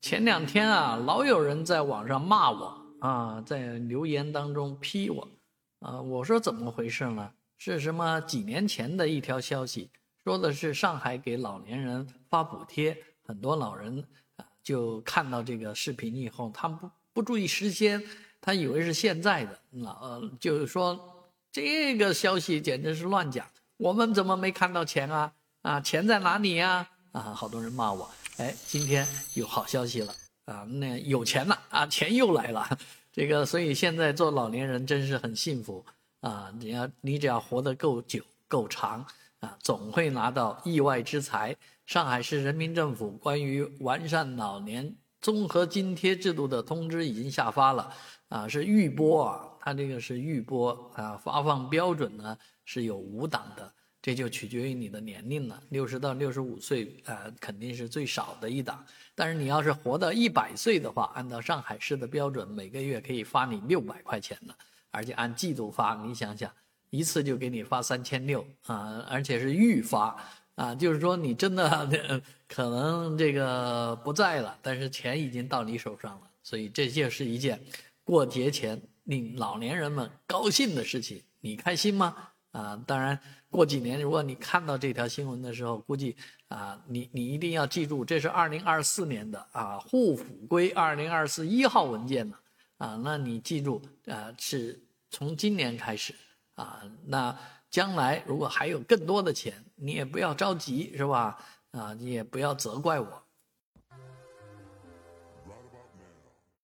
前两天啊，老有人在网上骂我啊，在留言当中批我啊。我说怎么回事呢？是什么几年前的一条消息，说的是上海给老年人发补贴，很多老人啊就看到这个视频以后，他不不注意时间，他以为是现在的，老就是说这个消息简直是乱讲，我们怎么没看到钱啊？啊，钱在哪里呀？啊，好多人骂我。哎，今天有好消息了啊！那有钱了啊，钱又来了。这个，所以现在做老年人真是很幸福啊！你要你只要活得够久、够长啊，总会拿到意外之财。上海市人民政府关于完善老年综合津贴制度的通知已经下发了啊，是预拨啊，它这个是预拨啊，发放标准呢是有五档的。这就取决于你的年龄了，六十到六十五岁，呃，肯定是最少的一档。但是你要是活到一百岁的话，按照上海市的标准，每个月可以发你六百块钱呢，而且按季度发。你想想，一次就给你发三千六啊，而且是预发啊，就是说你真的可能这个不在了，但是钱已经到你手上了。所以这就是一件过节前令老年人们高兴的事情，你开心吗？啊，当然，过几年如果你看到这条新闻的时候，估计啊，你你一定要记住，这是二零二四年的啊沪府规二零二四一号文件呢，啊，那你记住啊，是从今年开始啊，那将来如果还有更多的钱，你也不要着急，是吧？啊，你也不要责怪我。